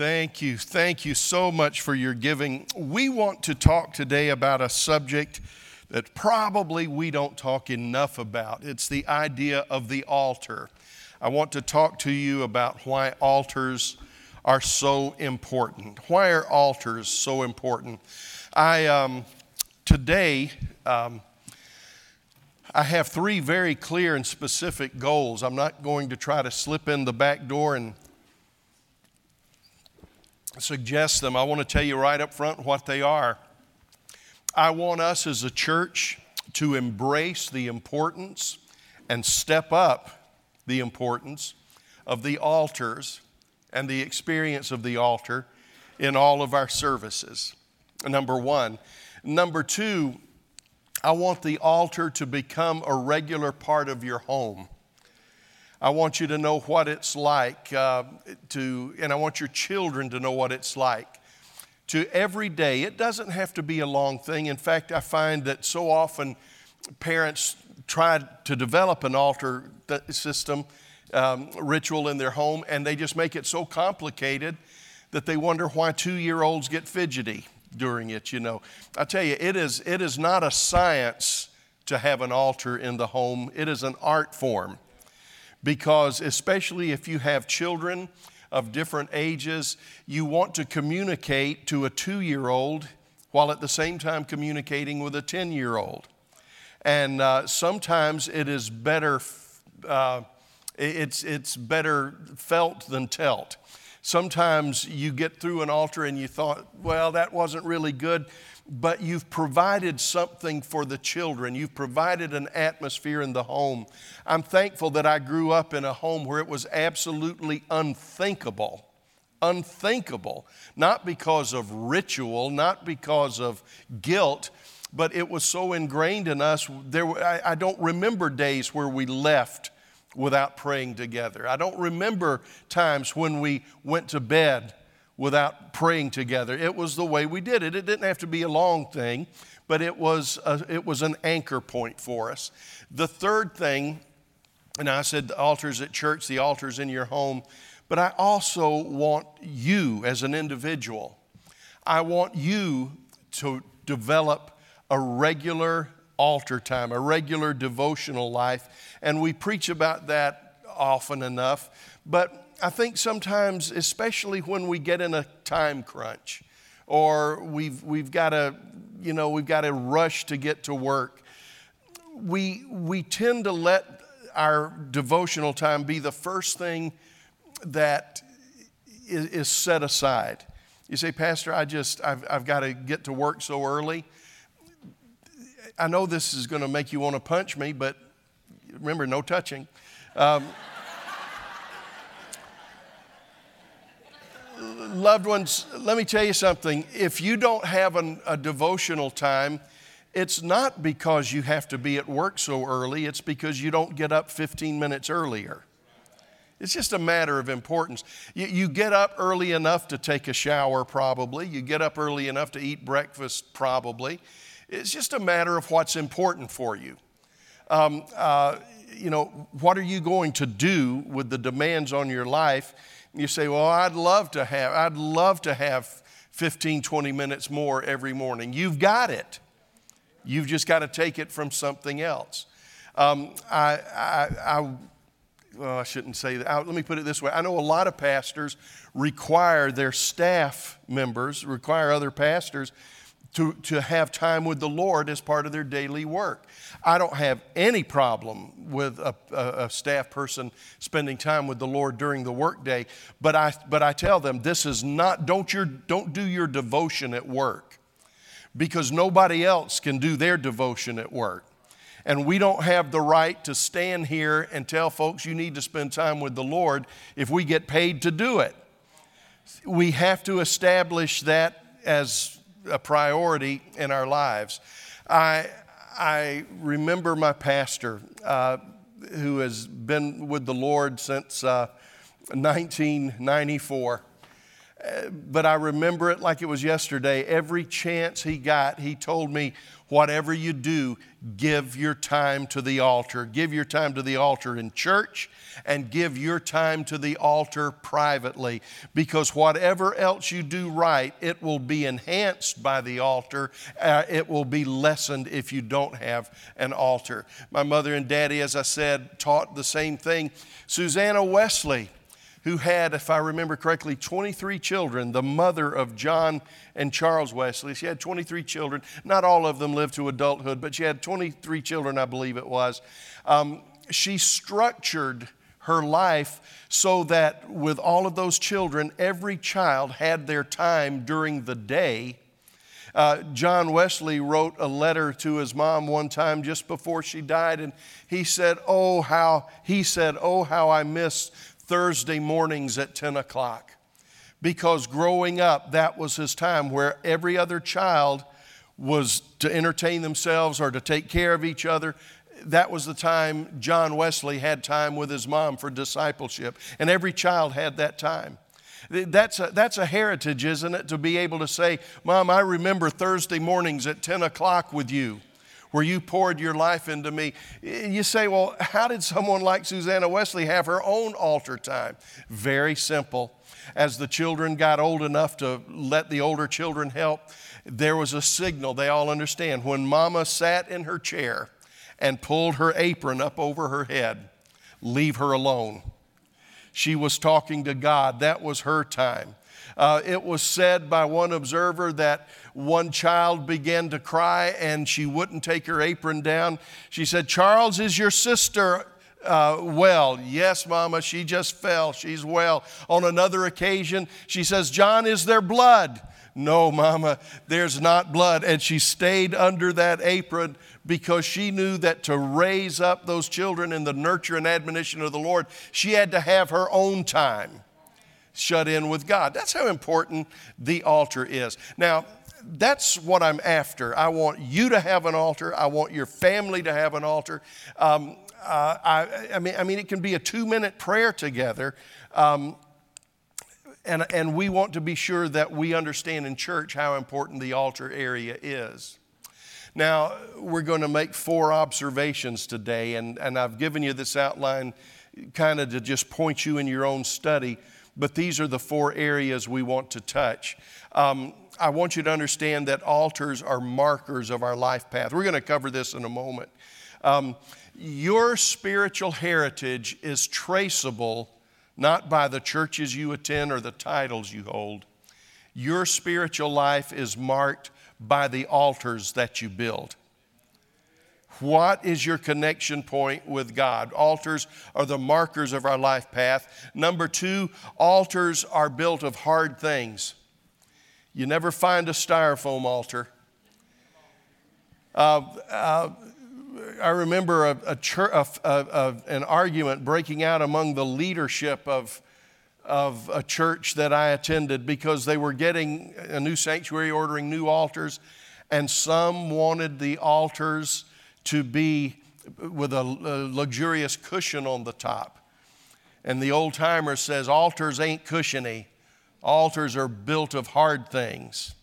Thank you. Thank you so much for your giving. We want to talk today about a subject that probably we don't talk enough about. It's the idea of the altar. I want to talk to you about why altars are so important. Why are altars so important? I um, today um, I have three very clear and specific goals. I'm not going to try to slip in the back door and suggest them. I want to tell you right up front what they are. I want us as a church to embrace the importance and step up the importance of the altars and the experience of the altar in all of our services. Number one. Number two, I want the altar to become a regular part of your home. I want you to know what it's like uh, to, and I want your children to know what it's like to every day. It doesn't have to be a long thing. In fact, I find that so often parents try to develop an altar system, um, ritual in their home, and they just make it so complicated that they wonder why two year olds get fidgety during it, you know. I tell you, it is, it is not a science to have an altar in the home, it is an art form because, especially if you have children of different ages, you want to communicate to a two year old while at the same time communicating with a 10 year old. And uh, sometimes it is better, uh, it's, it's better felt than telt. Sometimes you get through an altar and you thought, well, that wasn't really good but you've provided something for the children. You've provided an atmosphere in the home. I'm thankful that I grew up in a home where it was absolutely unthinkable. Unthinkable. Not because of ritual, not because of guilt, but it was so ingrained in us. There, I, I don't remember days where we left without praying together. I don't remember times when we went to bed without praying together. It was the way we did it. It didn't have to be a long thing, but it was, a, it was an anchor point for us. The third thing, and I said the altars at church, the altars in your home, but I also want you as an individual, I want you to develop a regular altar time, a regular devotional life. And we preach about that often enough. But I think sometimes, especially when we get in a time crunch or we've, we've got to, you know, we've got to rush to get to work, we, we tend to let our devotional time be the first thing that is, is set aside. You say, Pastor, I just, I've, I've got to get to work so early. I know this is going to make you want to punch me, but remember, no touching. Um, loved ones, let me tell you something. If you don't have an, a devotional time, it's not because you have to be at work so early, it's because you don't get up 15 minutes earlier. It's just a matter of importance. You, you, get up early enough to take a shower, probably. You get up early enough to eat breakfast, probably. It's just a matter of what's important for you. Um, uh, you know, what are you going to do with the demands on your life? You say, well, I'd love to have, I'd love to have 15, 20 minutes more every morning. You've got it. You've just got to take it from something else. Um, I, I, I, well, I shouldn't say that. I, let me put it this way. I know a lot of pastors require their staff members, require other pastors to, to have time with the Lord as part of their daily work. I don't have any problem with a, a, a, staff person spending time with the Lord during the workday, but I, but I tell them this is not, don't, your, don't do your devotion at work because nobody else can do their devotion at work. And we don't have the right to stand here and tell folks you need to spend time with the Lord if we get paid to do it. We have to establish that as a priority in our lives. I, I remember my pastor uh, who has been with the Lord since uh, 1994. but I remember it like it was yesterday. Every chance he got, he told me, whatever you do, give your time to the altar. Give your time to the altar in church and give your time to the altar privately because whatever else you do right, it will be enhanced by the altar. Uh, it will be lessened if you don't have an altar. My mother and daddy, as I said, taught the same thing. Susanna Wesley who had, if I remember correctly, 23 children, the mother of John and Charles Wesley. She had 23 children. Not all of them lived to adulthood, but she had 23 children, I believe it was. Um, she structured her life so that with all of those children, every child had their time during the day. Uh, John Wesley wrote a letter to his mom one time just before she died, and he said, "Oh how he said, oh how I miss Thursday mornings at 10 o'clock. Because growing up, that was his time where every other child was to entertain themselves or to take care of each other. That was the time John Wesley had time with his mom for discipleship, and every child had that time. That's a, that's a heritage, isn't it? To be able to say, Mom, I remember Thursday mornings at 10 o'clock with you where you poured your life into me. You say, well, how did someone like Susanna Wesley have her own altar time? Very simple. As the children got old enough to let the older children help, there was a signal they all understand. When mama sat in her chair and pulled her apron up over her head, leave her alone. She was talking to God. That was her time. Uh, it was said by one observer that one child began to cry and she wouldn't take her apron down. She said, Charles, is your sister uh, well. Yes, Mama, she just fell. She's well. On another occasion, she says, John, is there blood? No, Mama, there's not blood. And she stayed under that apron because she knew that to raise up those children in the nurture and admonition of the Lord, she had to have her own time shut in with God. That's how important the altar is. Now, that's what I'm after. I want you to have an altar. I want your family to have an altar. Um, uh, I, I, mean, I mean, it can be a two minute prayer together. Um, and, and we want to be sure that we understand in church how important the altar area is. Now, we're going to make four observations today, and, and I've given you this outline kind of to just point you in your own study but these are the four areas we want to touch. Um, I want you to understand that altars are markers of our life path. We're going to cover this in a moment. Um, your spiritual heritage is traceable not by the churches you attend or the titles you hold. Your spiritual life is marked by the altars that you build. What is your connection point with God? Altars are the markers of our life path. Number two, altars are built of hard things. You never find a styrofoam altar. Uh, uh, I remember a, a, a, an argument breaking out among the leadership of, of a church that I attended because they were getting a new sanctuary, ordering new altars, and some wanted the altars to be with a, luxurious cushion on the top. And the old timer says, altars ain't cushiony, altars are built of hard things.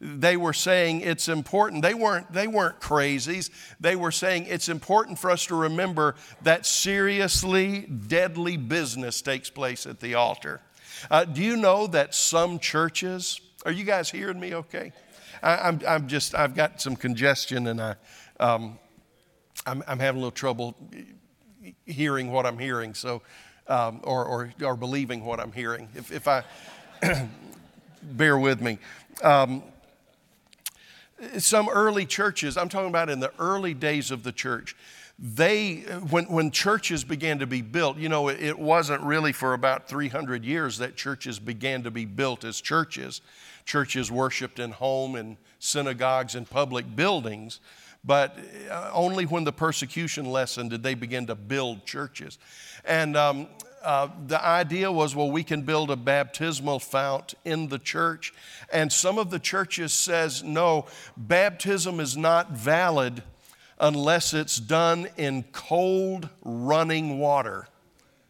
They were saying it's important. They weren't, they weren't crazies. They were saying it's important for us to remember that seriously deadly business takes place at the altar. Uh, do you know that some churches, are you guys hearing me okay? I, am I'm, I'm just, I've got some congestion and I, um, I'm, I'm having a little trouble hearing what I'm hearing, so, um, or, or, or believing what I'm hearing. If, if I bear with me. Um, some early churches, I'm talking about in the early days of the church, they, when, when churches began to be built, you know, it, it wasn't really for about 300 years that churches began to be built as churches. Churches worshiped in home and synagogues and public buildings but uh, only when the persecution lessened did they begin to build churches. And um, uh, the idea was, well, we can build a baptismal fount in the church. And some of the churches says, no, baptism is not valid unless it's done in cold running water,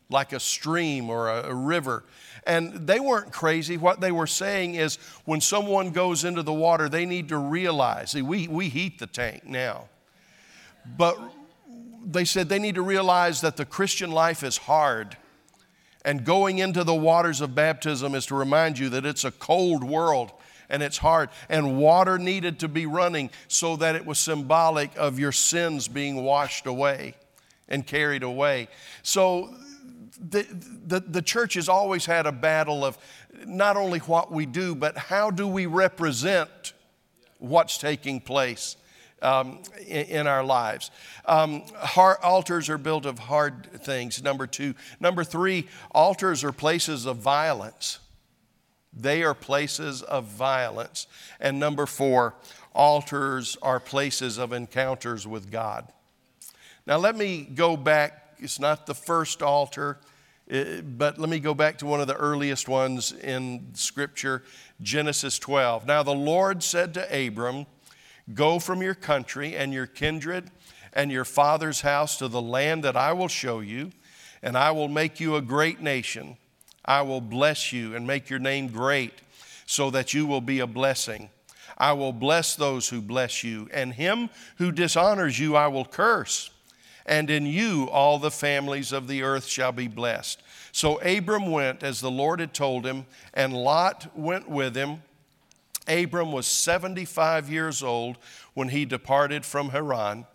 like a stream or a, a river. And they weren't crazy. What they were saying is when someone goes into the water, they need to realize see, we, we heat the tank now. But they said they need to realize that the Christian life is hard. And going into the waters of baptism is to remind you that it's a cold world and it's hard. And water needed to be running so that it was symbolic of your sins being washed away and carried away. So the, the, the church has always had a battle of not only what we do, but how do we represent what's taking place um, in, in, our lives. Um, heart, altars are built of hard things, number two. Number three, altars are places of violence. They are places of violence. And number four, altars are places of encounters with God. Now, let me go back. It's not the first altar, eh, but let me go back to one of the earliest ones in Scripture, Genesis 12. Now, the Lord said to Abram, Go from your country and your kindred and your father's house to the land that I will show you, and I will make you a great nation. I will bless you and make your name great so that you will be a blessing. I will bless those who bless you, and him who dishonors you I will curse. And in you all the families of the earth shall be blessed. So Abram went as the Lord had told him, and Lot went with him. Abram was 75 years old when he departed from Haran.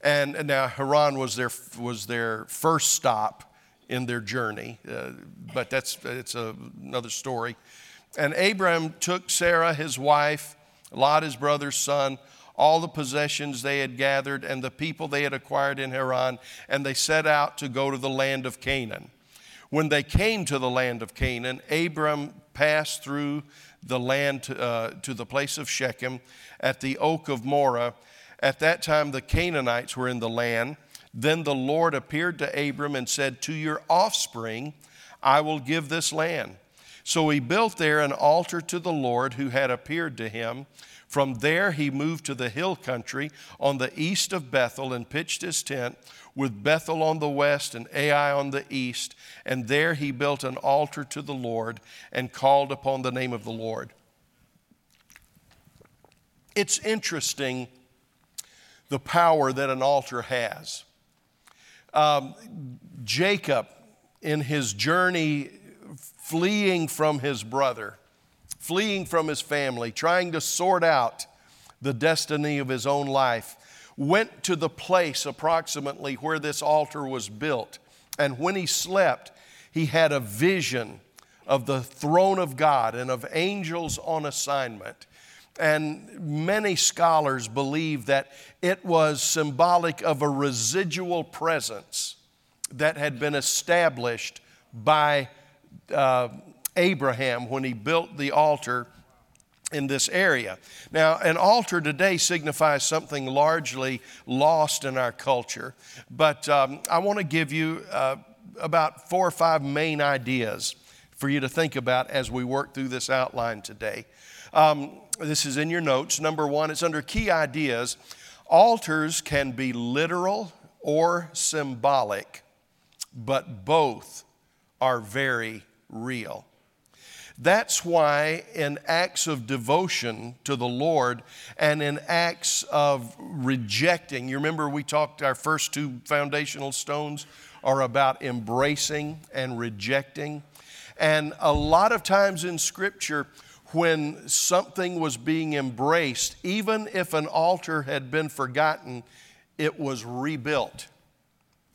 And now Haran was their, was their first stop in their journey, uh, but that's it's a, another story. And Abram took Sarah, his wife, Lot, his brother's son, all the possessions they had gathered, and the people they had acquired in Haran, and they set out to go to the land of Canaan. When they came to the land of Canaan, Abram passed through the land to, uh, to the place of Shechem at the oak of Moreh. At that time, the Canaanites were in the land. Then the Lord appeared to Abram and said, To your offspring I will give this land. So he built there an altar to the Lord who had appeared to him. From there he moved to the hill country on the east of Bethel and pitched his tent with Bethel on the west and Ai on the east. And there he built an altar to the Lord and called upon the name of the Lord. It's interesting the power that an altar has. Um, Jacob, in his journey fleeing from his brother, fleeing from his family, trying to sort out the destiny of his own life, went to the place approximately where this altar was built. And when he slept, he had a vision of the throne of God and of angels on assignment. And many scholars believe that it was symbolic of a residual presence that had been established by uh, Abraham when he built the altar in this area. Now, an altar today signifies something largely lost in our culture, but um, I want to give you uh, about four or five main ideas for you to think about as we work through this outline today. Um, this is in your notes. Number one, it's under key ideas. Altars can be literal or symbolic, but both are very real. That's why in acts of devotion to the Lord and in acts of rejecting, you remember we talked, our first two foundational stones are about embracing and rejecting. And a lot of times in Scripture, when something was being embraced, even if an altar had been forgotten, it was rebuilt.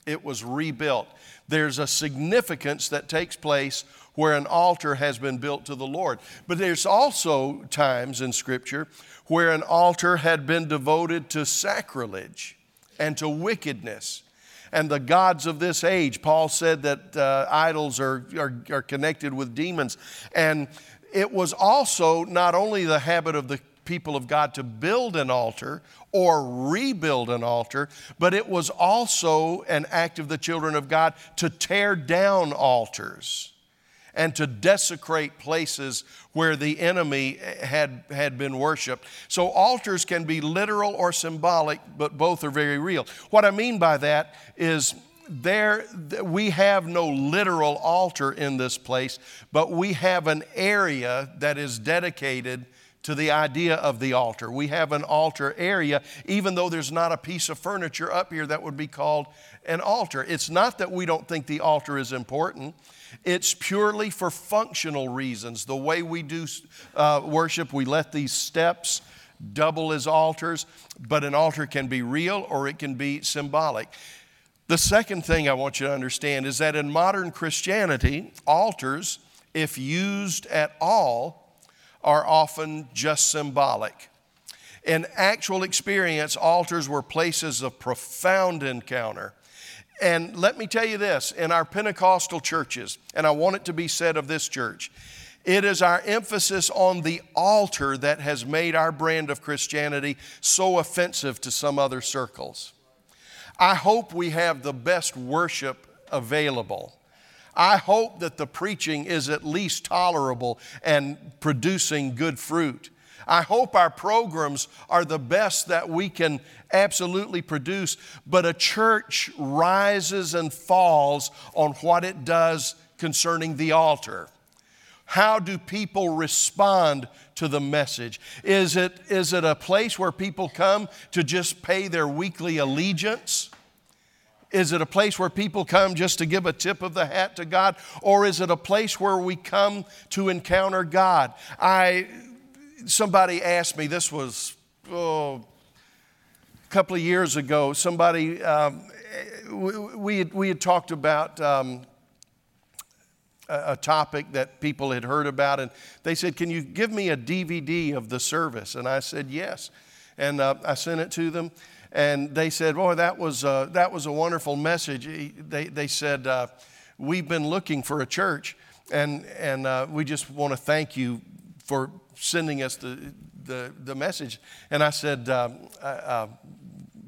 It was rebuilt. There's a significance that takes place where an altar has been built to the Lord. But there's also times in Scripture where an altar had been devoted to sacrilege and to wickedness and the gods of this age. Paul said that uh, idols are, are, are, connected with demons. And it was also not only the habit of the people of God to build an altar or rebuild an altar, but it was also an act of the children of God to tear down altars and to desecrate places where the enemy had, had been worshiped. So altars can be literal or symbolic, but both are very real. What I mean by that is there we have no literal altar in this place, but we have an area that is dedicated to the idea of the altar. We have an altar area, even though there's not a piece of furniture up here that would be called an altar. It's not that we don't think the altar is important, it's purely for functional reasons. The way we do uh, worship, we let these steps double as altars, but an altar can be real or it can be symbolic. The second thing I want you to understand is that in modern Christianity, altars, if used at all, are often just symbolic. In actual experience, altars were places of profound encounter. And let me tell you this in our Pentecostal churches, and I want it to be said of this church, it is our emphasis on the altar that has made our brand of Christianity so offensive to some other circles. I hope we have the best worship available. I hope that the preaching is at least tolerable and producing good fruit. I hope our programs are the best that we can absolutely produce, but a church rises and falls on what it does concerning the altar. How do people respond to the message? Is it, is it a place where people come to just pay their weekly allegiance? Is it a place where people come just to give a tip of the hat to God? Or is it a place where we come to encounter God? I, somebody asked me, this was oh, a couple of years ago, somebody, um, we, had, we had talked about um, a, topic that people had heard about, and they said, Can you give me a DVD of the service? And I said, Yes. And uh, I sent it to them and they said, "Boy, that was uh, that was a wonderful message." They they said, uh, "We've been looking for a church, and and uh, we just want to thank you for sending us the the, the message." And I said. Uh, uh,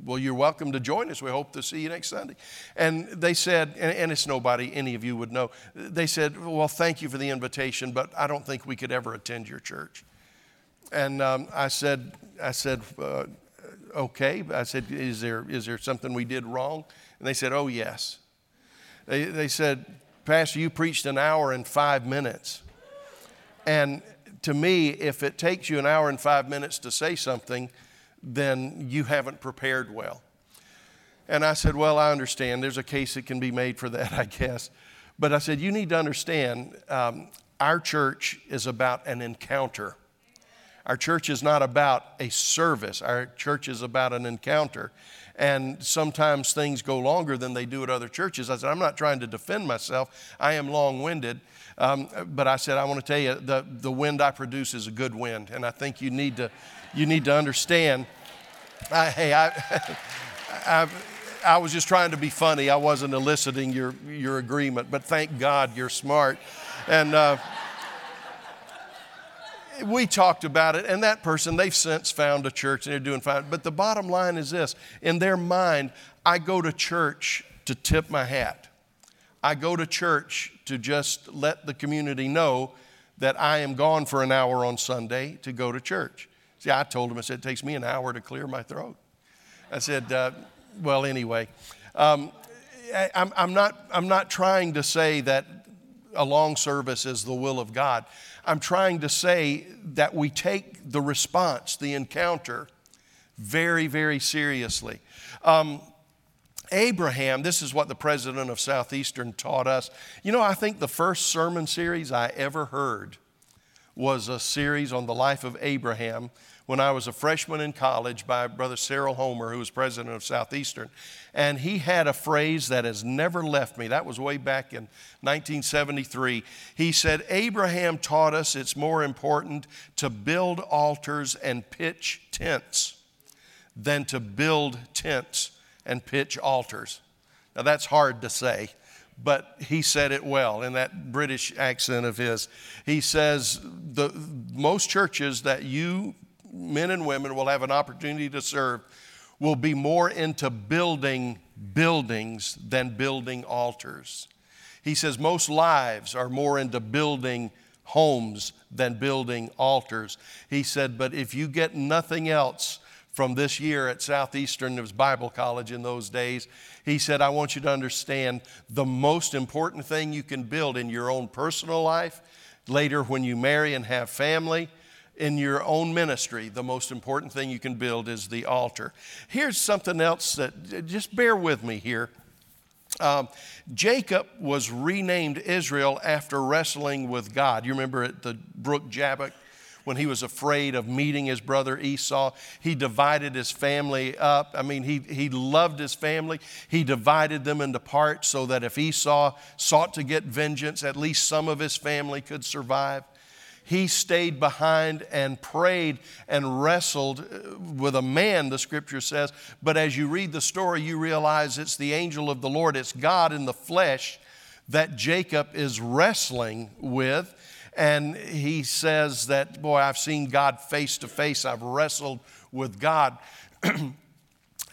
well, you're welcome to join us. We hope to see you next Sunday. And they said, and, and it's nobody any of you would know, they said, Well, thank you for the invitation, but I don't think we could ever attend your church. And um, I said, I said, uh, okay. I said, is there, is there something we did wrong? And they said, oh, yes. They, they said, Pastor, you preached an hour and five minutes. And to me, if it takes you an hour and five minutes to say something, then you haven't prepared well. And I said, Well, I understand. There's a case that can be made for that, I guess. But I said, You need to understand um, our church is about an encounter. Our church is not about a service, our church is about an encounter. And sometimes things go longer than they do at other churches. I said, I'm not trying to defend myself, I am long winded. Um, but I said, I want to tell you, the, the wind I produce is a good wind. And I think you need to, you need to understand. I, hey, I, I, I was just trying to be funny. I wasn't eliciting your, your agreement, but thank God you're smart. And, uh, we talked about it, and that person, they've since found a church and they're doing fine. But the bottom line is this in their mind, I go to church to tip my hat. I go to church to just let the community know that I am gone for an hour on Sunday to go to church. See, I told them, I said, it takes me an hour to clear my throat. I said, uh, well, anyway, um, I, I'm, I'm, not, I'm not trying to say that a long service is the will of God. I'm trying to say that we take the response, the encounter, very, very seriously. Um, Abraham, this is what the president of Southeastern taught us. You know, I think the first sermon series I ever heard was a series on the life of Abraham when I was a freshman in college by Brother Cyril Homer, who was president of Southeastern. And he had a phrase that has never left me. That was way back in 1973. He said, Abraham taught us it's more important to build altars and pitch tents than to build tents and pitch altars. Now, that's hard to say but he said it well in that British accent of his. He says, the, most churches that you men and women will have an opportunity to serve will be more into building buildings than building altars. He says most lives are more into building homes than building altars. He said, but if you get nothing else from this year at Southeastern, it was Bible college in those days. He said, I want you to understand the most important thing you can build in your own personal life, later when you marry and have family, in your own ministry, the most important thing you can build is the altar. Here's something else that just bear with me here. Um, Jacob was renamed Israel after wrestling with God. You remember at the brook Jabbok? when he was afraid of meeting his brother Esau. He divided his family up. I mean, he, he loved his family. He divided them into parts so that if Esau sought to get vengeance, at least some of his family could survive. He stayed behind and prayed and wrestled uh, with a man, the scripture says. But as you read the story, you realize it's the angel of the Lord, it's God in the flesh that Jacob is wrestling with. And he says that, boy, I've seen God face to face, I've wrestled with God.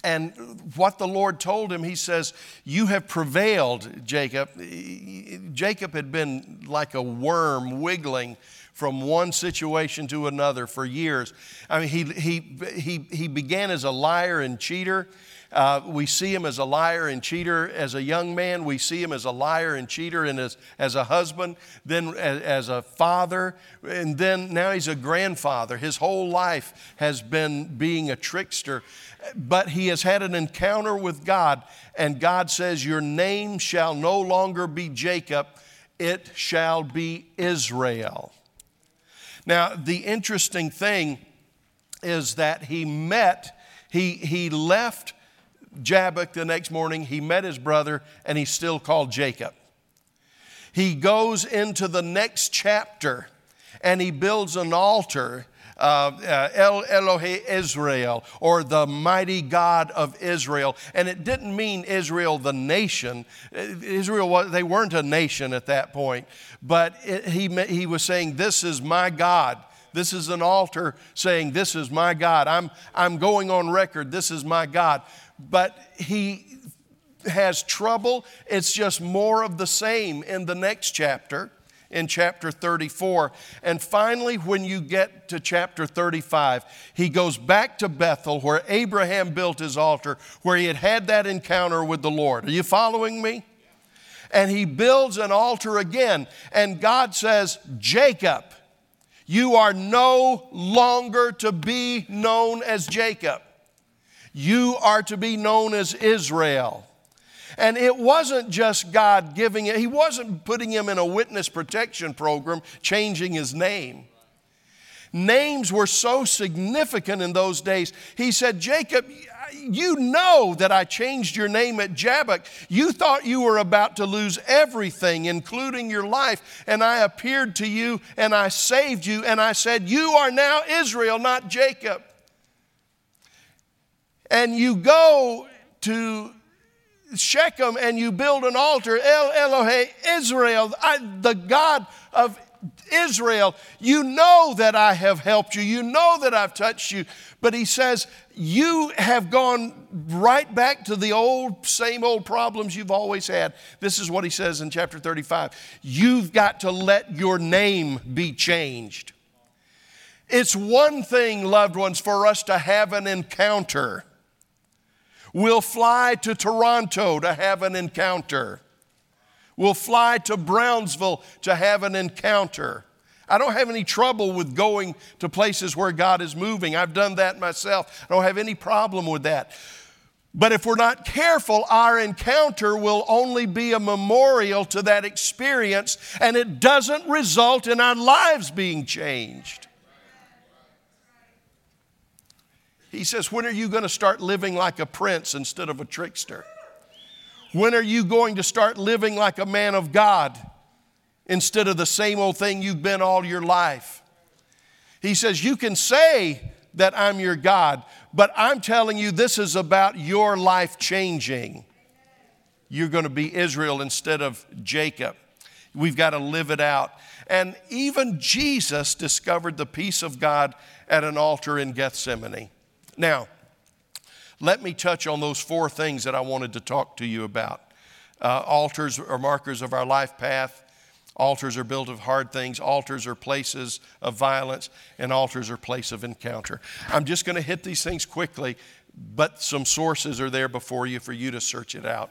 and what the Lord told him, he says, You have prevailed, Jacob. Jacob had been like a worm wiggling from one situation to another for years. I mean, he, he, he, he began as a liar and cheater. Uh, we see him as a liar and cheater as a young man. We see him as a liar and cheater and as, as a husband, then as, as a father, and then now he's a grandfather. His whole life has been being a trickster. But he has had an encounter with God, and God says, Your name shall no longer be Jacob, it shall be Israel. Now, the interesting thing is that he met, he, he left Jabbok the next morning, he met his brother, and he's still called Jacob. He goes into the next chapter and he builds an altar. Uh, uh, El Elohe Israel, or the mighty God of Israel. And it didn't mean Israel, the nation. Israel, they weren't a nation at that point. But it, he, he was saying, This is my God. This is an altar saying, This is my God. I'm, I'm going on record. This is my God but he has trouble. It's just more of the same in the next chapter, in chapter 34. And finally, when you get to chapter 35, he goes back to Bethel where Abraham built his altar, where he had had that encounter with the Lord. Are you following me? And he builds an altar again, and God says, Jacob, you are no longer to be known as Jacob. You are to be known as Israel. And it wasn't just God giving it, He wasn't putting him in a witness protection program, changing his name. Names were so significant in those days. He said, Jacob, you know that I changed your name at Jabbok. You thought you were about to lose everything, including your life. And I appeared to you and I saved you. And I said, You are now Israel, not Jacob and you go to Shechem and you build an altar, El Elohe Israel, I, the God of Israel, you know that I have helped you. You know that I've touched you. But he says, You have gone right back to the old, same old problems you've always had. This is what he says in chapter 35. You've got to let your name be changed. It's one thing, loved ones, for us to have an encounter We'll fly to Toronto to have an encounter. We'll fly to Brownsville to have an encounter. I don't have any trouble with going to places where God is moving. I've done that myself. I don't have any problem with that. But if we're not careful, our encounter will only be a memorial to that experience, and it doesn't result in our lives being changed. He says, When are you going to start living like a prince instead of a trickster? When are you going to start living like a man of God instead of the same old thing you've been all your life? He says, You can say that I'm your God, but I'm telling you, this is about your life changing. You're going to be Israel instead of Jacob. We've got to live it out. And even Jesus discovered the peace of God at an altar in Gethsemane. Now, let me touch on those four things that I wanted to talk to you about. Uh, altars are markers of our life path. Altars are built of hard things. Altars are places of violence, and altars are place of encounter. I'm just going to hit these things quickly, but some sources are there before you for you to search it out.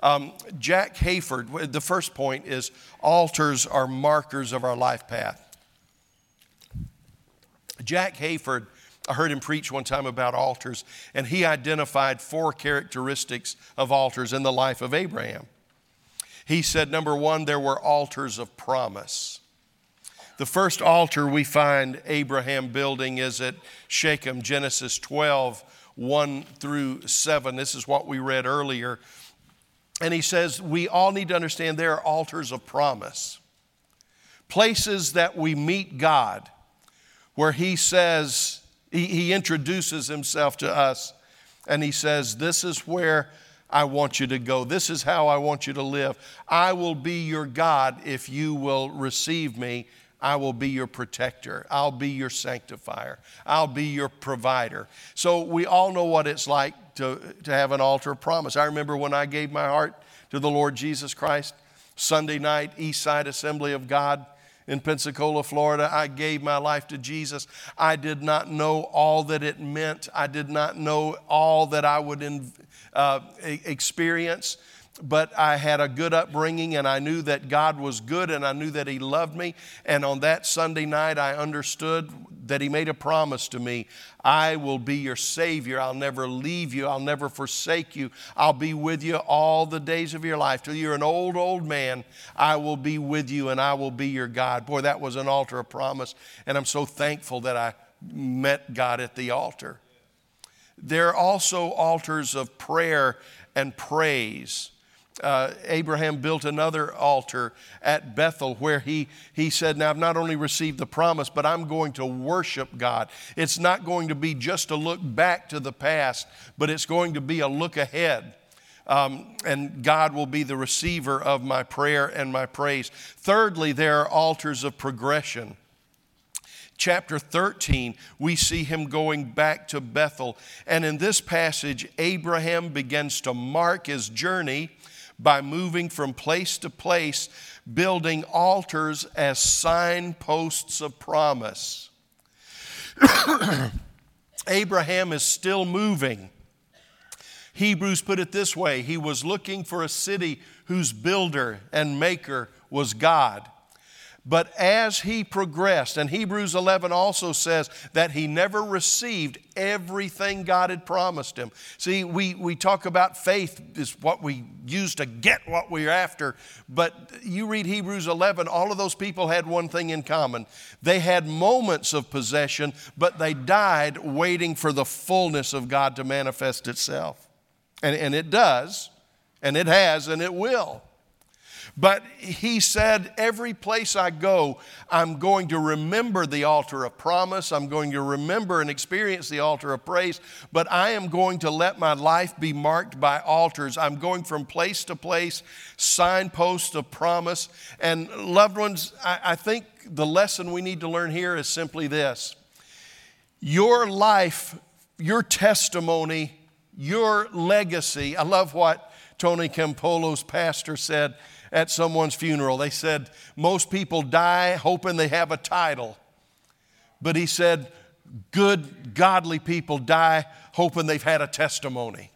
Um, Jack Hayford, the first point is altars are markers of our life path. Jack Hayford, I heard him preach one time about altars, and he identified four characteristics of altars in the life of Abraham. He said, number one, there were altars of promise. The first altar we find Abraham building is at Shechem, Genesis 12, 1 through 7. This is what we read earlier. And he says, we all need to understand there are altars of promise, places that we meet God, where he says, he, he introduces himself to us, and he says, This is where I want you to go. This is how I want you to live. I will be your God if you will receive me. I will be your protector. I'll be your sanctifier. I'll be your provider. So we all know what it's like to, to have an altar of promise. I remember when I gave my heart to the Lord Jesus Christ, Sunday night, East Side Assembly of God in Pensacola, Florida. I gave my life to Jesus. I did not know all that it meant. I did not know all that I would uh, experience but I had a good upbringing and I knew that God was good and I knew that He loved me. And on that Sunday night, I understood that He made a promise to me I will be your Savior. I'll never leave you. I'll never forsake you. I'll be with you all the days of your life. Till you're an old, old man, I will be with you and I will be your God. Boy, that was an altar of promise. And I'm so thankful that I met God at the altar. There are also altars of prayer and praise uh, Abraham built another altar at Bethel where he, he said, Now I've not only received the promise, but I'm going to worship God. It's not going to be just a look back to the past, but it's going to be a look ahead. Um, and God will be the receiver of my prayer and my praise. Thirdly, there are altars of progression chapter 13, we see him going back to Bethel. And in this passage, Abraham begins to mark his journey by moving from place to place, building altars as signposts of promise. Abraham is still moving. Hebrews put it this way He was looking for a city whose builder and maker was God. But as he progressed, and Hebrews 11 also says that he never received everything God had promised him. See, we, we talk about faith is what we use to get what we're after. But you read Hebrews 11, all of those people had one thing in common. They had moments of possession, but they died waiting for the fullness of God to manifest itself. And, and it does, and it has, and it will. But he said, Every place I go, I'm going to remember the altar of promise. I'm going to remember and experience the altar of praise. But I am going to let my life be marked by altars. I'm going from place to place, signposts of promise. And loved ones, I, I think the lesson we need to learn here is simply this your life, your testimony, your legacy. I love what Tony Campolo's pastor said at someone's funeral. They said, Most people die hoping they have a title. But he said, Good, godly people die hoping they've had a testimony.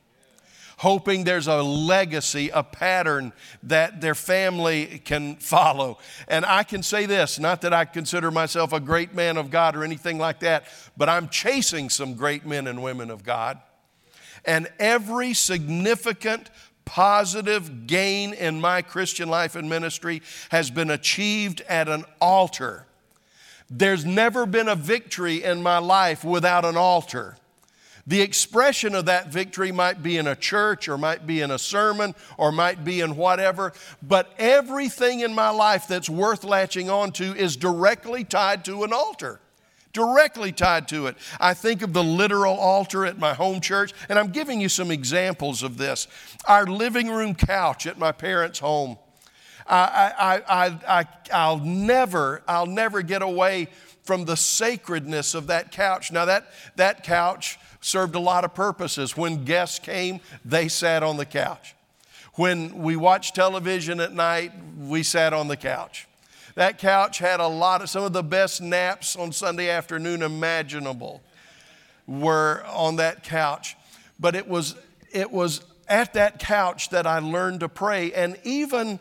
Hoping there's a legacy, a pattern that their family can follow. And I can say this not that I consider myself a great man of God or anything like that, but I'm chasing some great men and women of God. And every significant positive gain in my Christian life and ministry has been achieved at an altar. There's never been a victory in my life without an altar. The expression of that victory might be in a church or might be in a sermon or might be in whatever, but everything in my life that's worth latching onto is directly tied to an altar directly tied to it. I think of the literal altar at my home church, and I'm giving you some examples of this. Our living room couch at my parents' home. I, I, I, I, I'll never, I'll never get away from the sacredness of that couch. Now, that, that couch served a lot of purposes. When guests came, they sat on the couch. When we watched television at night, we sat on the couch. That couch had a lot of some of the best naps on Sunday afternoon imaginable were on that couch. But it was it was at that couch that I learned to pray. And even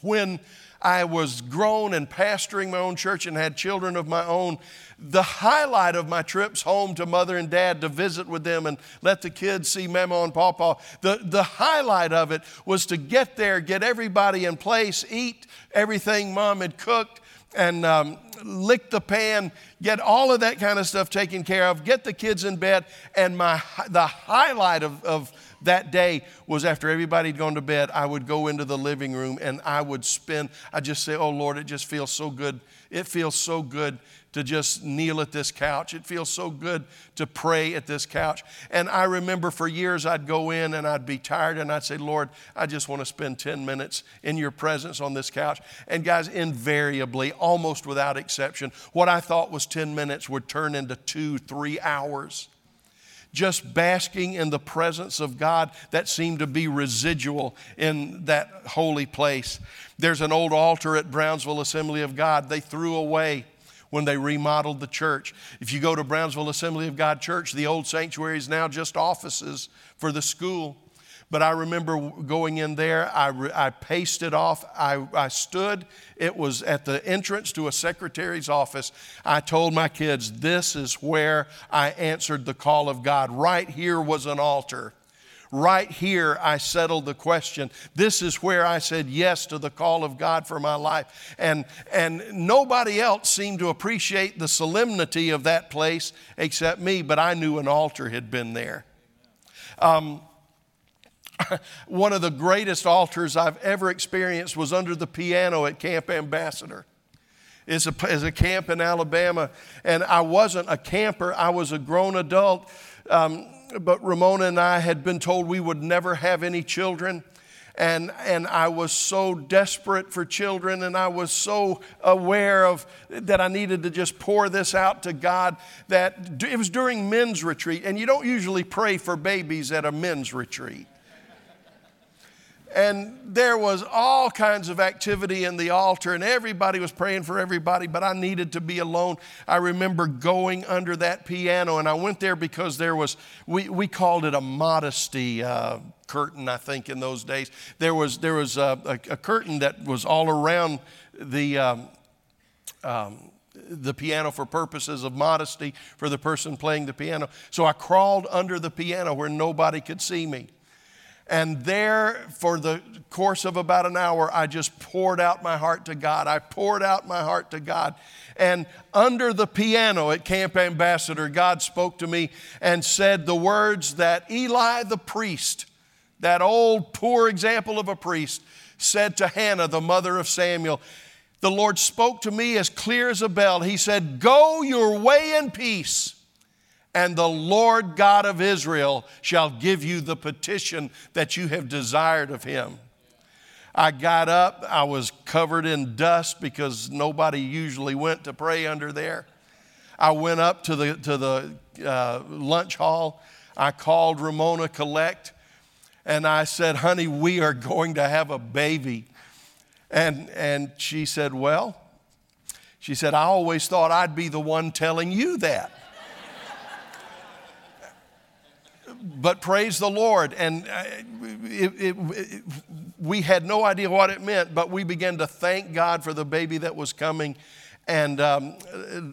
when I was grown and pastoring my own church and had children of my own, the highlight of my trips home to mother and dad to visit with them and let the kids see Mama and Papa, the, the highlight of it was to get there, get everybody in place, eat everything mom had cooked, and um, lick the pan, get all of that kind of stuff taken care of, get the kids in bed. And my, the highlight of, of that day was after everybody had gone to bed, I would go into the living room and I would spend, I just say, Oh Lord, it just feels so good. It feels so good to just kneel at this couch. It feels so good to pray at this couch. And I remember for years I'd go in and I'd be tired and I'd say, Lord, I just want to spend 10 minutes in your presence on this couch. And guys, invariably, almost without exception, what I thought was 10 minutes would turn into two, three hours just basking in the presence of God that seemed to be residual in that holy place. There's an old altar at Brownsville Assembly of God they threw away when they remodeled the church. If you go to Brownsville Assembly of God Church, the old sanctuary is now just offices for the school. But I remember going in there, I, I paced it off. I, I stood, it was at the entrance to a secretary's office. I told my kids, This is where I answered the call of God. Right here was an altar. Right here, I settled the question. This is where I said yes to the call of God for my life. And, and nobody else seemed to appreciate the solemnity of that place except me, but I knew an altar had been there. Um, one of the greatest altars I've ever experienced was under the piano at Camp Ambassador. It's a, it's a camp in Alabama, and I wasn't a camper, I was a grown adult. Um, but Ramona and I had been told we would never have any children. And, and I was so desperate for children, and I was so aware of that I needed to just pour this out to God that it was during men's retreat. And you don't usually pray for babies at a men's retreat and there was all kinds of activity in the altar and everybody was praying for everybody but i needed to be alone i remember going under that piano and i went there because there was we, we called it a modesty uh, curtain i think in those days there was there was a, a, a curtain that was all around the um, um, the piano for purposes of modesty for the person playing the piano. So I crawled under the piano where nobody could see me. And there, for the course of about an hour, I just poured out my heart to God. I poured out my heart to God. And under the piano at Camp Ambassador, God spoke to me and said the words that Eli the priest, that old poor example of a priest, said to Hannah, the mother of Samuel. The Lord spoke to me as clear as a bell. He said, Go your way in peace and the Lord God of Israel shall give you the petition that you have desired of him. I got up, I was covered in dust because nobody usually went to pray under there. I went up to the, to the uh, lunch hall. I called Ramona Collect and I said, Honey, we are going to have a baby. And, and she said, Well, she said, I always thought I'd be the one telling you that. But praise the Lord. And uh, it, it, it, we had no idea what it meant, but we began to thank God for the baby that was coming. And um,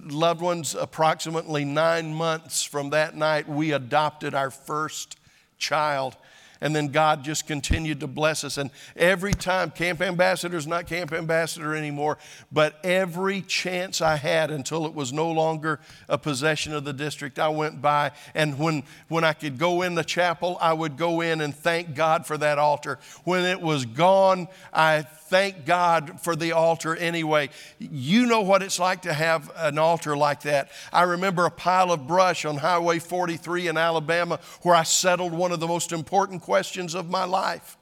loved ones, approximately nine months from that night, we adopted our first child. And then God just continued to bless us. And every time, Camp Ambassador is not Camp Ambassador anymore, but every chance I had until it was no longer a possession of the district, I went by. And when, when I could go in the chapel, I would go in and thank God for that altar. When it was gone, I thank God for the altar anyway. You know what it's like to have an altar like that. I remember a pile of brush on Highway 43 in Alabama where I settled one of the most important questions of my life.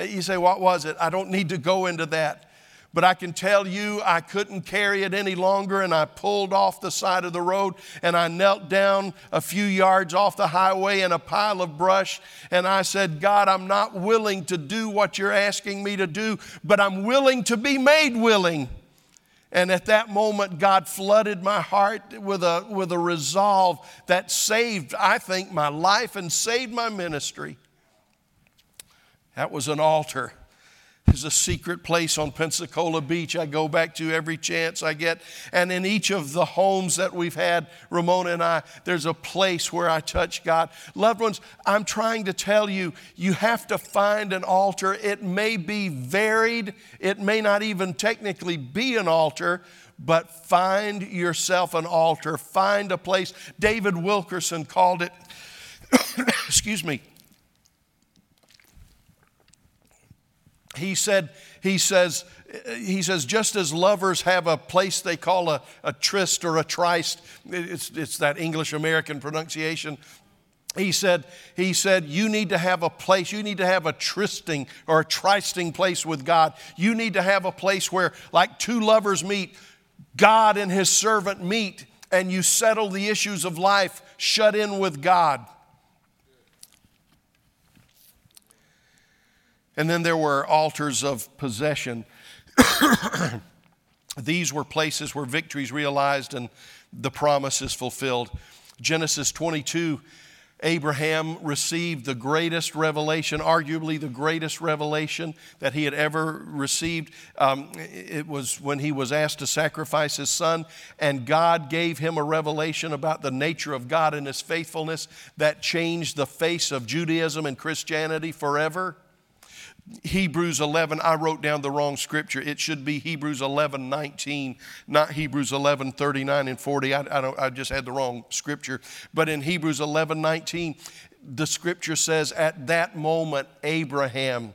You say, What was it? I don't need to go into that. But I can tell you, I couldn't carry it any longer, and I pulled off the side of the road and I knelt down a few yards off the highway in a pile of brush. And I said, God, I'm not willing to do what you're asking me to do, but I'm willing to be made willing. And at that moment, God flooded my heart with a, with a resolve that saved, I think, my life and saved my ministry. That was an altar is a secret place on Pensacola Beach I go back to every chance I get. And in each of the homes that we've had, Ramona and I, there's a place where I touch God. Loved ones, I'm trying to tell you, you have to find an altar. It may be varied, it may not even technically be an altar, but find yourself an altar. Find a place. David Wilkerson called it, excuse me, he said, he says, he says, just as lovers have a place they call a, a tryst or a tryst, it's, it's that English American pronunciation. He said, he said, you need to have a place, you need to have a trysting or a trysting place with God. You need to have a place where, like two lovers meet, God and his servant meet, and you settle the issues of life shut in with God. And then there were altars of possession. These were places where victories realized and the promises fulfilled. Genesis 22 Abraham received the greatest revelation, arguably the greatest revelation that he had ever received. Um, it was when he was asked to sacrifice his son, and God gave him a revelation about the nature of God and his faithfulness that changed the face of Judaism and Christianity forever. Hebrews 11, I wrote down the wrong scripture. It should be Hebrews 11, 19, not Hebrews 11, 39 and 40. I, I, I just had the wrong scripture. But in Hebrews 11, 19, the scripture says, At that moment, Abraham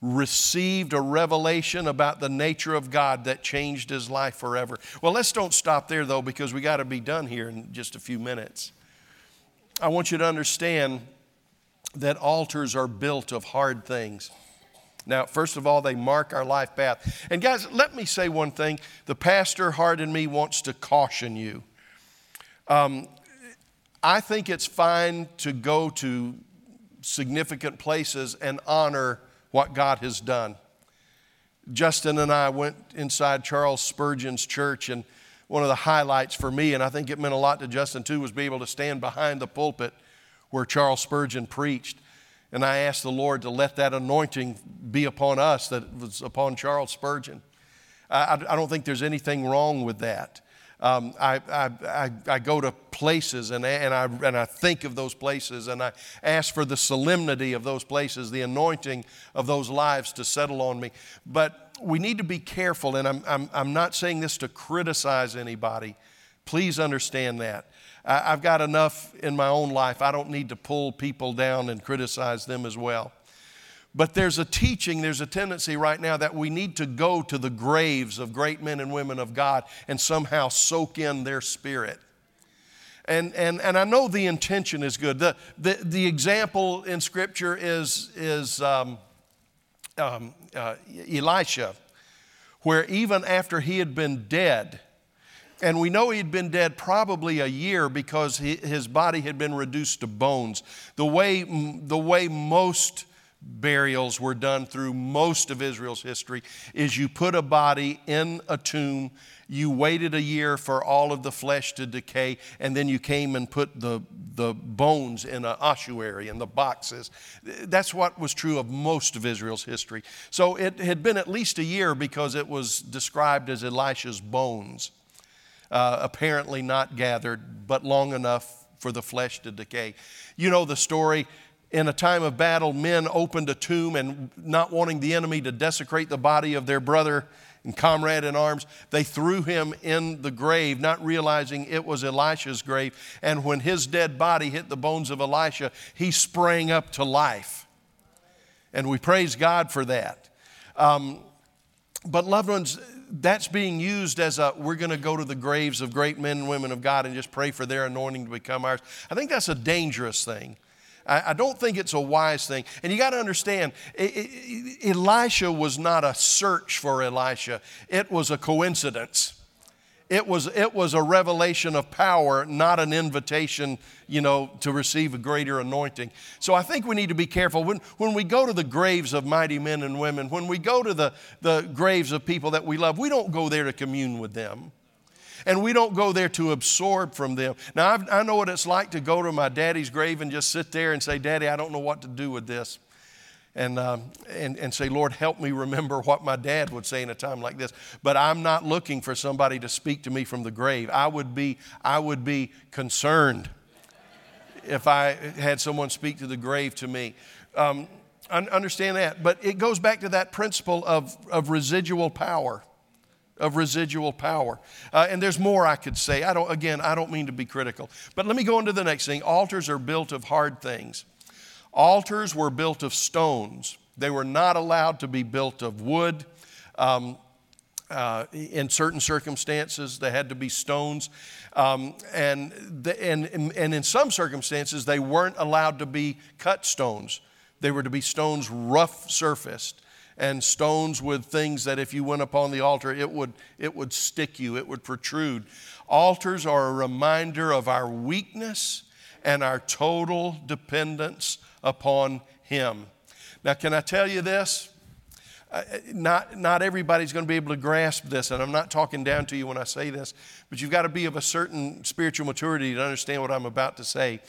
received a revelation about the nature of God that changed his life forever. Well, let's don't stop there though, because we got to be done here in just a few minutes. I want you to understand that altars are built of hard things. Now, first of all, they mark our life path. And guys, let me say one thing. The pastor heart in me wants to caution you. Um, I think it's fine to go to significant places and honor what God has done. Justin and I went inside Charles Spurgeon's church, and one of the highlights for me, and I think it meant a lot to Justin too, was be able to stand behind the pulpit where Charles Spurgeon preached. And I asked the Lord to let that anointing be upon us that was upon Charles Spurgeon. I, I don't think there's anything wrong with that. Um, I, I, I, go to places and, and, I, and I think of those places and I ask for the solemnity of those places, the anointing of those lives to settle on me. But we need to be careful, and I'm, I'm, I'm not saying this to criticize anybody. Please understand that. I've got enough in my own life. I don't need to pull people down and criticize them as well. But there's a teaching, there's a tendency right now that we need to go to the graves of great men and women of God and somehow soak in their spirit. And, and, and I know the intention is good. The, the, the example in Scripture is, is um, um, uh, Elisha, where even after he had been dead, and we know he'd been dead probably a year because he, his body had been reduced to bones. The way, the way most burials were done through most of Israel's history is you put a body in a tomb, you waited a year for all of the flesh to decay, and then you came and put the, the bones in an ossuary in the boxes. That's what was true of most of Israel's history. So it had been at least a year because it was described as Elisha's bones uh, apparently not gathered, but long enough for the flesh to decay. You know the story. In a time of battle, men opened a tomb and not wanting the enemy to desecrate the body of their brother and comrade in arms, they threw him in the grave, not realizing it was Elisha's grave. And when his dead body hit the bones of Elisha, he sprang up to life. And we praise God for that. Um, but, loved ones, that's being used as a we're going to go to the graves of great men and women of God and just pray for their anointing to become ours. I think that's a dangerous thing. I, I don't think it's a wise thing. And you got to understand, it, it, Elisha was not a search for Elisha, it was a coincidence. It was, it was a revelation of power, not an invitation, you know, to receive a greater anointing. So I think we need to be careful. When, when we go to the graves of mighty men and women, when we go to the, the graves of people that we love, we don't go there to commune with them. And we don't go there to absorb from them. Now, I've, i know what it's like to go to my daddy's grave and just sit there and say, Daddy, I don't know what to do with this and, um, and, and say, Lord, help me remember what my dad would say in a time like this. But I'm not looking for somebody to speak to me from the grave. I would be, I would be concerned if I had someone speak to the grave to me. Um, understand that. But it goes back to that principle of, of residual power. Of residual power. Uh, and there's more I could say. I don't, again, I don't mean to be critical. But let me go into the next thing. Altars are built of hard things. Altars were built of stones, they were not allowed to be built of wood. Um, uh, in certain circumstances, they had to be stones. Um, and, the, and, and in some circumstances, they weren't allowed to be cut stones. They were to be stones rough surfaced and stones with things that if you went upon the altar, it would, it would stick you, it would protrude. Altars are a reminder of our weakness and our total dependence upon Him. Now, can I tell you this? Not, not everybody's going to be able to grasp this, and I'm not talking down to you when I say this, but you've got to be of a certain spiritual maturity to understand what I'm about to say.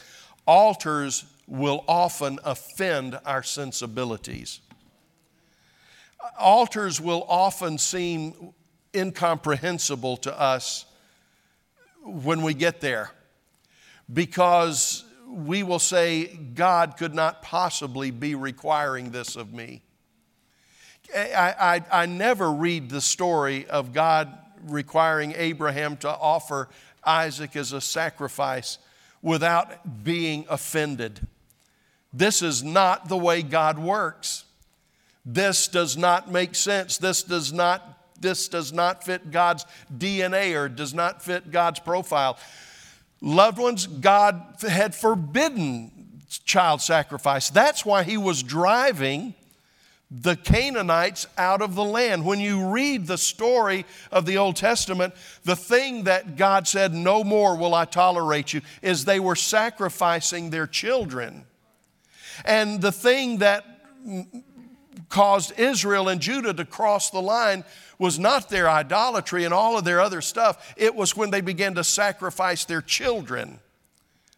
Altars will often offend our sensibilities. Altars will often seem incomprehensible to us when we get there because we will say, God could not possibly be requiring this of me. I, I, I never read the story of God requiring Abraham to offer Isaac as a sacrifice without being offended. This is not the way God works. This does not make sense. This does not, this does not fit God's DNA or does not fit God's profile. Loved ones, God had forbidden child sacrifice. That's why he was driving the Canaanites out of the land. When you read the story of the Old Testament, the thing that God said, No more will I tolerate you, is they were sacrificing their children. And the thing that caused Israel and Judah to cross the line was not their idolatry and all of their other stuff, it was when they began to sacrifice their children.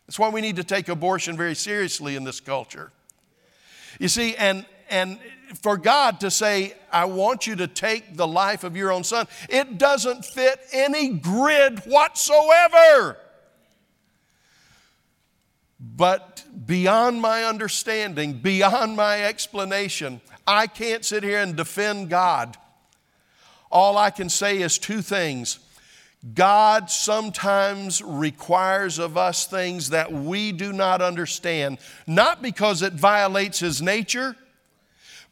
That's why we need to take abortion very seriously in this culture. You see, and, and for God to say, I want you to take the life of your own son, it doesn't fit any grid whatsoever. But beyond my understanding, beyond my explanation, I can't sit here and defend God all I can say is two things. God sometimes requires of us things that we do not understand, not because it violates His nature,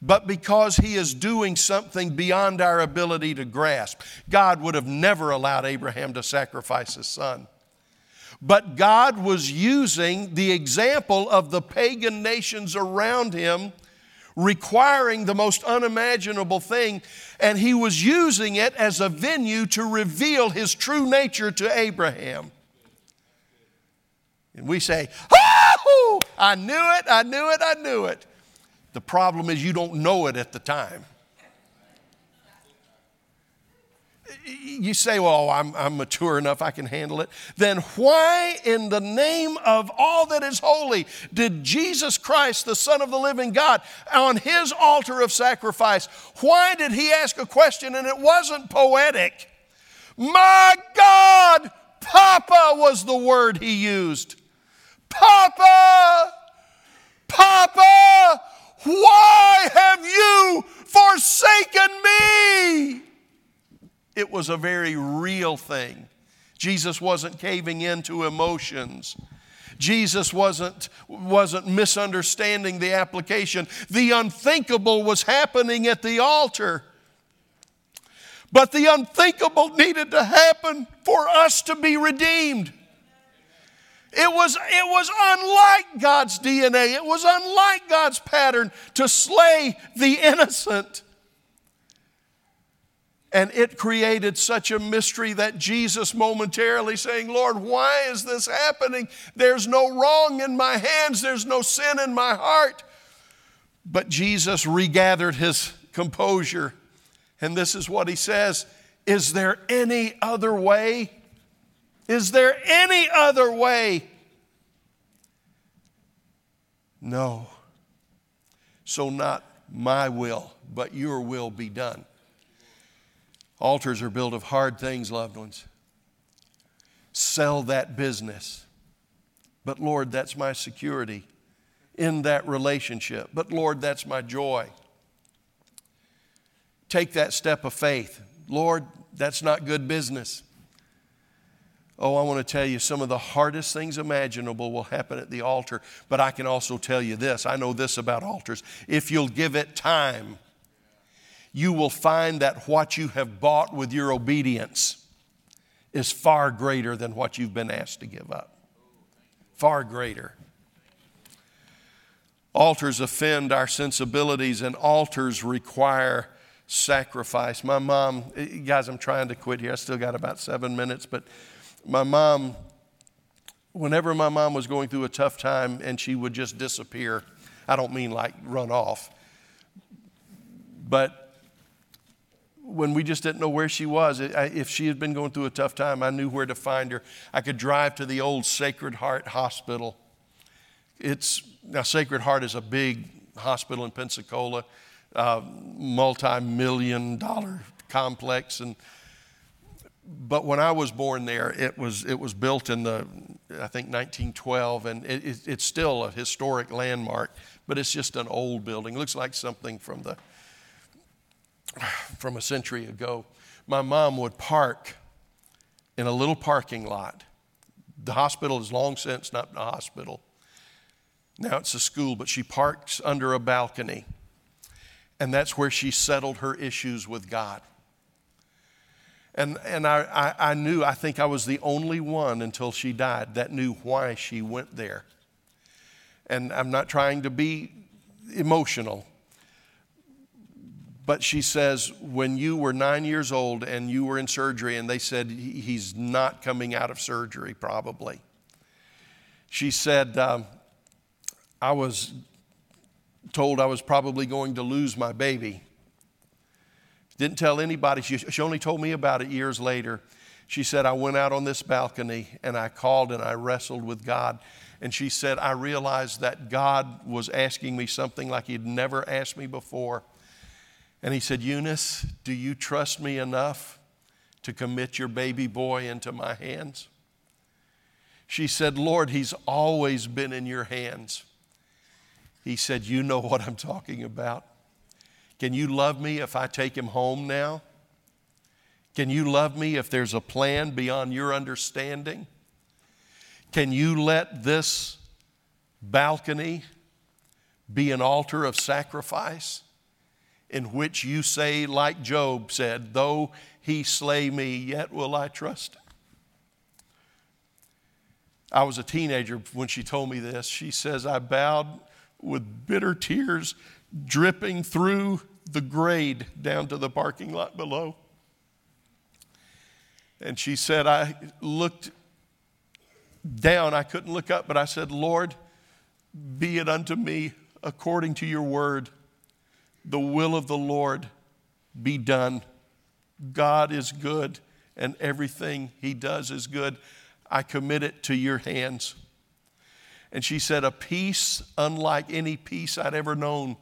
but because He is doing something beyond our ability to grasp. God would have never allowed Abraham to sacrifice his son. But God was using the example of the pagan nations around him requiring the most unimaginable thing, and he was using it as a venue to reveal his true nature to Abraham. And we say, Oh, I knew it, I knew it, I knew it. The problem is you don't know it at the time. You say, well, I'm, I'm mature enough, I can handle it. Then why, in the name of all that is holy, did Jesus Christ, the Son of the living God, on his altar of sacrifice, why did he ask a question and it wasn't poetic? My God, Papa was the word he used. Papa, Papa, why have you forsaken me? It was a very real thing. Jesus wasn't caving into emotions. Jesus wasn't, wasn't misunderstanding the application. The unthinkable was happening at the altar. But the unthinkable needed to happen for us to be redeemed. It was, it was unlike God's DNA, it was unlike God's pattern to slay the innocent. And it created such a mystery that Jesus momentarily saying, Lord, why is this happening? There's no wrong in my hands, there's no sin in my heart. But Jesus regathered his composure. And this is what he says Is there any other way? Is there any other way? No. So, not my will, but your will be done. Altars are built of hard things, loved ones. Sell that business. But Lord, that's my security in that relationship. But Lord, that's my joy. Take that step of faith. Lord, that's not good business. Oh, I want to tell you, some of the hardest things imaginable will happen at the altar. But I can also tell you this I know this about altars. If you'll give it time, you will find that what you have bought with your obedience is far greater than what you've been asked to give up. Far greater. Altars offend our sensibilities, and altars require sacrifice. My mom, guys, I'm trying to quit here. I still got about seven minutes, but my mom, whenever my mom was going through a tough time and she would just disappear, I don't mean like run off, but when we just didn't know where she was. If she had been going through a tough time, I knew where to find her. I could drive to the old Sacred Heart Hospital. It's now Sacred Heart is a big hospital in Pensacola, uh, multi-million dollar complex, and but when I was born there, it was it was built in the I think 1912, and it, it, it's still a historic landmark, but it's just an old building. It looks like something from the from a century ago, my mom would park in a little parking lot. The hospital is long since not a hospital. Now it's a school, but she parks under a balcony. And that's where she settled her issues with God. And, and I, I, I knew, I think I was the only one until she died that knew why she went there. And I'm not trying to be emotional, but she says, when you were nine years old and you were in surgery, and they said he's not coming out of surgery, probably. She said, um, I was told I was probably going to lose my baby. Didn't tell anybody. She, she only told me about it years later. She said, I went out on this balcony and I called and I wrestled with God. And she said, I realized that God was asking me something like He'd never asked me before. And he said, Eunice, do you trust me enough to commit your baby boy into my hands? She said, Lord, he's always been in your hands. He said, You know what I'm talking about. Can you love me if I take him home now? Can you love me if there's a plan beyond your understanding? Can you let this balcony be an altar of sacrifice? In which you say, like Job said, Though he slay me, yet will I trust him. I was a teenager when she told me this. She says, I bowed with bitter tears dripping through the grade down to the parking lot below. And she said, I looked down. I couldn't look up, but I said, Lord, be it unto me according to your word the will of the Lord be done. God is good, and everything He does is good. I commit it to your hands. And she said, A peace unlike any peace I'd ever known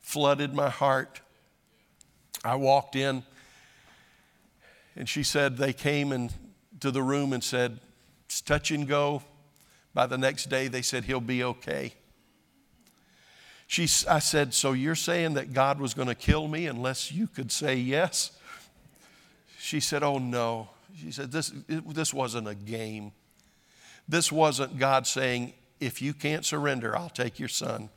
flooded my heart. I walked in, and she said, They came into the room and said, It's touch and go. By the next day, they said, He'll be okay. She, I said, So you're saying that God was going to kill me unless you could say yes? She said, Oh, no. She said, This, it, this wasn't a game. This wasn't God saying, If you can't surrender, I'll take your son.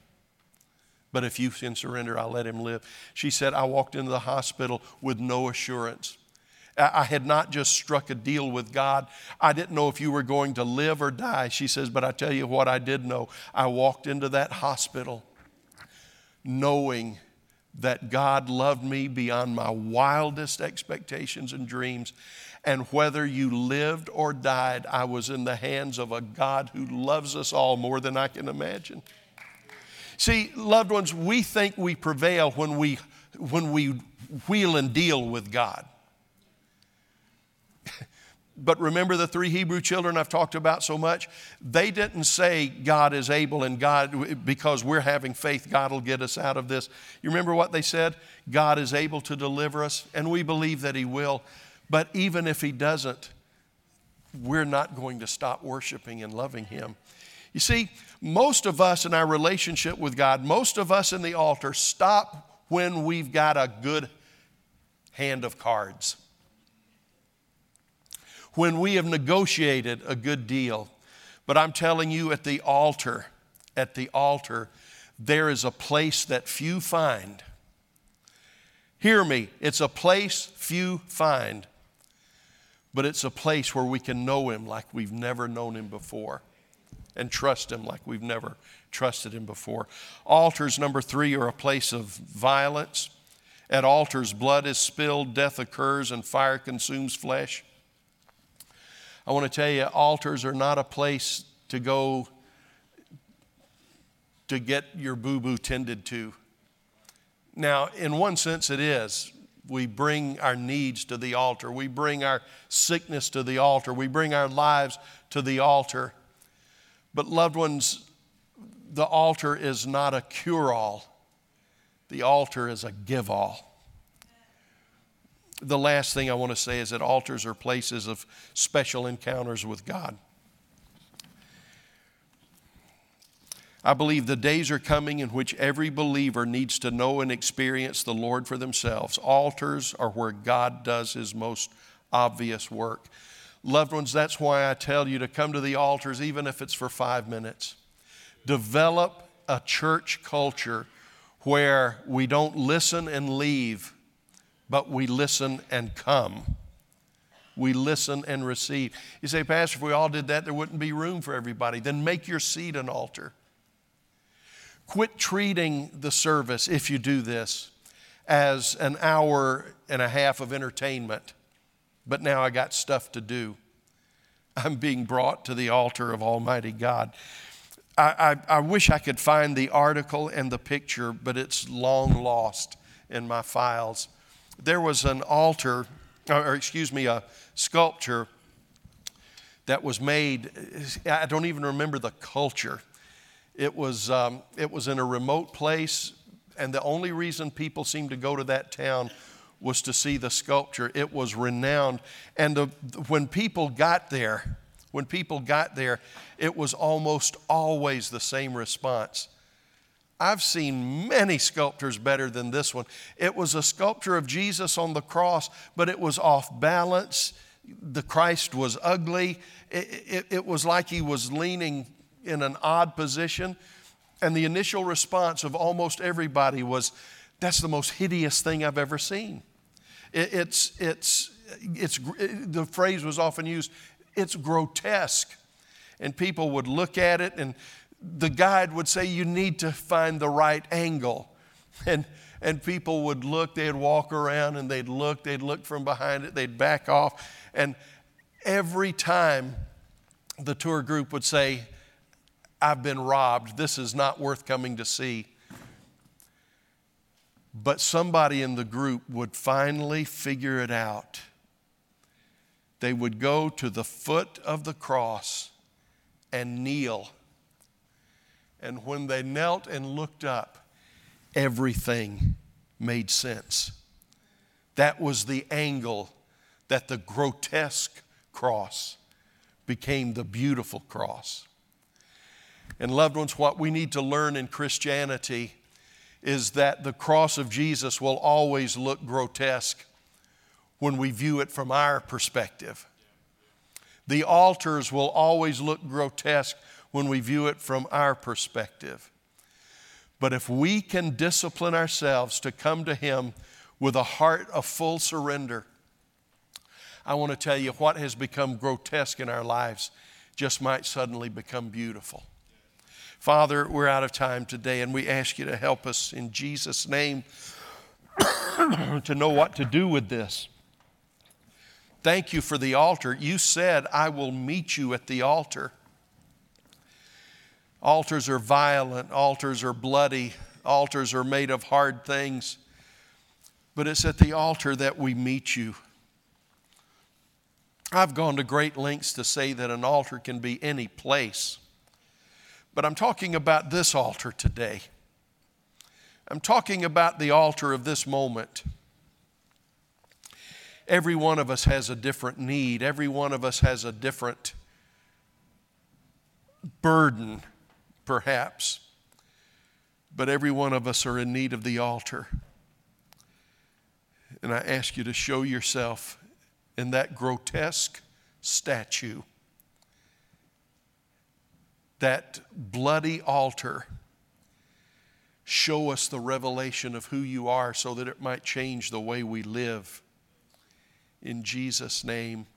But if you can surrender, I'll let him live. She said, I walked into the hospital with no assurance. I had not just struck a deal with God. I didn't know if you were going to live or die. She says, But I tell you what I did know. I walked into that hospital knowing that God loved me beyond my wildest expectations and dreams. And whether you lived or died, I was in the hands of a God who loves us all more than I can imagine. See, loved ones, we think we prevail when we, when we wheel and deal with God. But remember the three Hebrew children I've talked about so much? They didn't say God is able and God, because we're having faith, God will get us out of this. You remember what they said? God is able to deliver us, and we believe that He will. But even if He doesn't, we're not going to stop worshiping and loving Him. You see, most of us in our relationship with God, most of us in the altar stop when we've got a good hand of cards when we have negotiated a good deal. But I'm telling you, at the altar, at the altar, there is a place that few find. Hear me, it's a place few find, but it's a place where we can know Him like we've never known Him before and trust Him like we've never trusted Him before. Altars, number three, are a place of violence. At altars, blood is spilled, death occurs, and fire consumes flesh. I want to tell you, altars are not a place to go to get your boo boo tended to. Now, in one sense, it is. We bring our needs to the altar, we bring our sickness to the altar, we bring our lives to the altar. But, loved ones, the altar is not a cure all, the altar is a give all the last thing I want to say is that altars are places of special encounters with God. I believe the days are coming in which every believer needs to know and experience the Lord for themselves. Altars are where God does his most obvious work. Loved ones, that's why I tell you to come to the altars, even if it's for five minutes. Develop a church culture where we don't listen and leave but we listen and come. We listen and receive. You say, Pastor, if we all did that, there wouldn't be room for everybody. Then make your seat an altar. Quit treating the service, if you do this, as an hour and a half of entertainment. But now I got stuff to do. I'm being brought to the altar of Almighty God. I, I, I wish I could find the article and the picture, but it's long lost in my files there was an altar, or excuse me, a sculpture that was made. I don't even remember the culture. It was, um, it was in a remote place, and the only reason people seemed to go to that town was to see the sculpture. It was renowned. And the, when people got there, when people got there, it was almost always the same response I've seen many sculptures better than this one. It was a sculpture of Jesus on the cross, but it was off balance. The Christ was ugly. It, it, it, was like he was leaning in an odd position. And the initial response of almost everybody was, That's the most hideous thing I've ever seen. It, it's, it's, it's, the phrase was often used, it's grotesque. And people would look at it and the guide would say, You need to find the right angle. And, and people would look, they'd walk around and they'd look, they'd look from behind it, they'd back off. And every time the tour group would say, I've been robbed, this is not worth coming to see. But somebody in the group would finally figure it out. They would go to the foot of the cross and kneel and when they knelt and looked up, everything made sense. That was the angle that the grotesque cross became the beautiful cross. And, loved ones, what we need to learn in Christianity is that the cross of Jesus will always look grotesque when we view it from our perspective. The altars will always look grotesque when we view it from our perspective. But if we can discipline ourselves to come to Him with a heart of full surrender, I want to tell you what has become grotesque in our lives just might suddenly become beautiful. Father, we're out of time today, and we ask you to help us in Jesus' name. to know what to do with this. Thank you for the altar. You said, I will meet you at the altar. Altars are violent, altars are bloody, altars are made of hard things. But it's at the altar that we meet you. I've gone to great lengths to say that an altar can be any place. But I'm talking about this altar today. I'm talking about the altar of this moment. Every one of us has a different need, every one of us has a different burden, perhaps. But every one of us are in need of the altar. And I ask you to show yourself in that grotesque statue, that bloody altar. Show us the revelation of who you are so that it might change the way we live. In Jesus' name.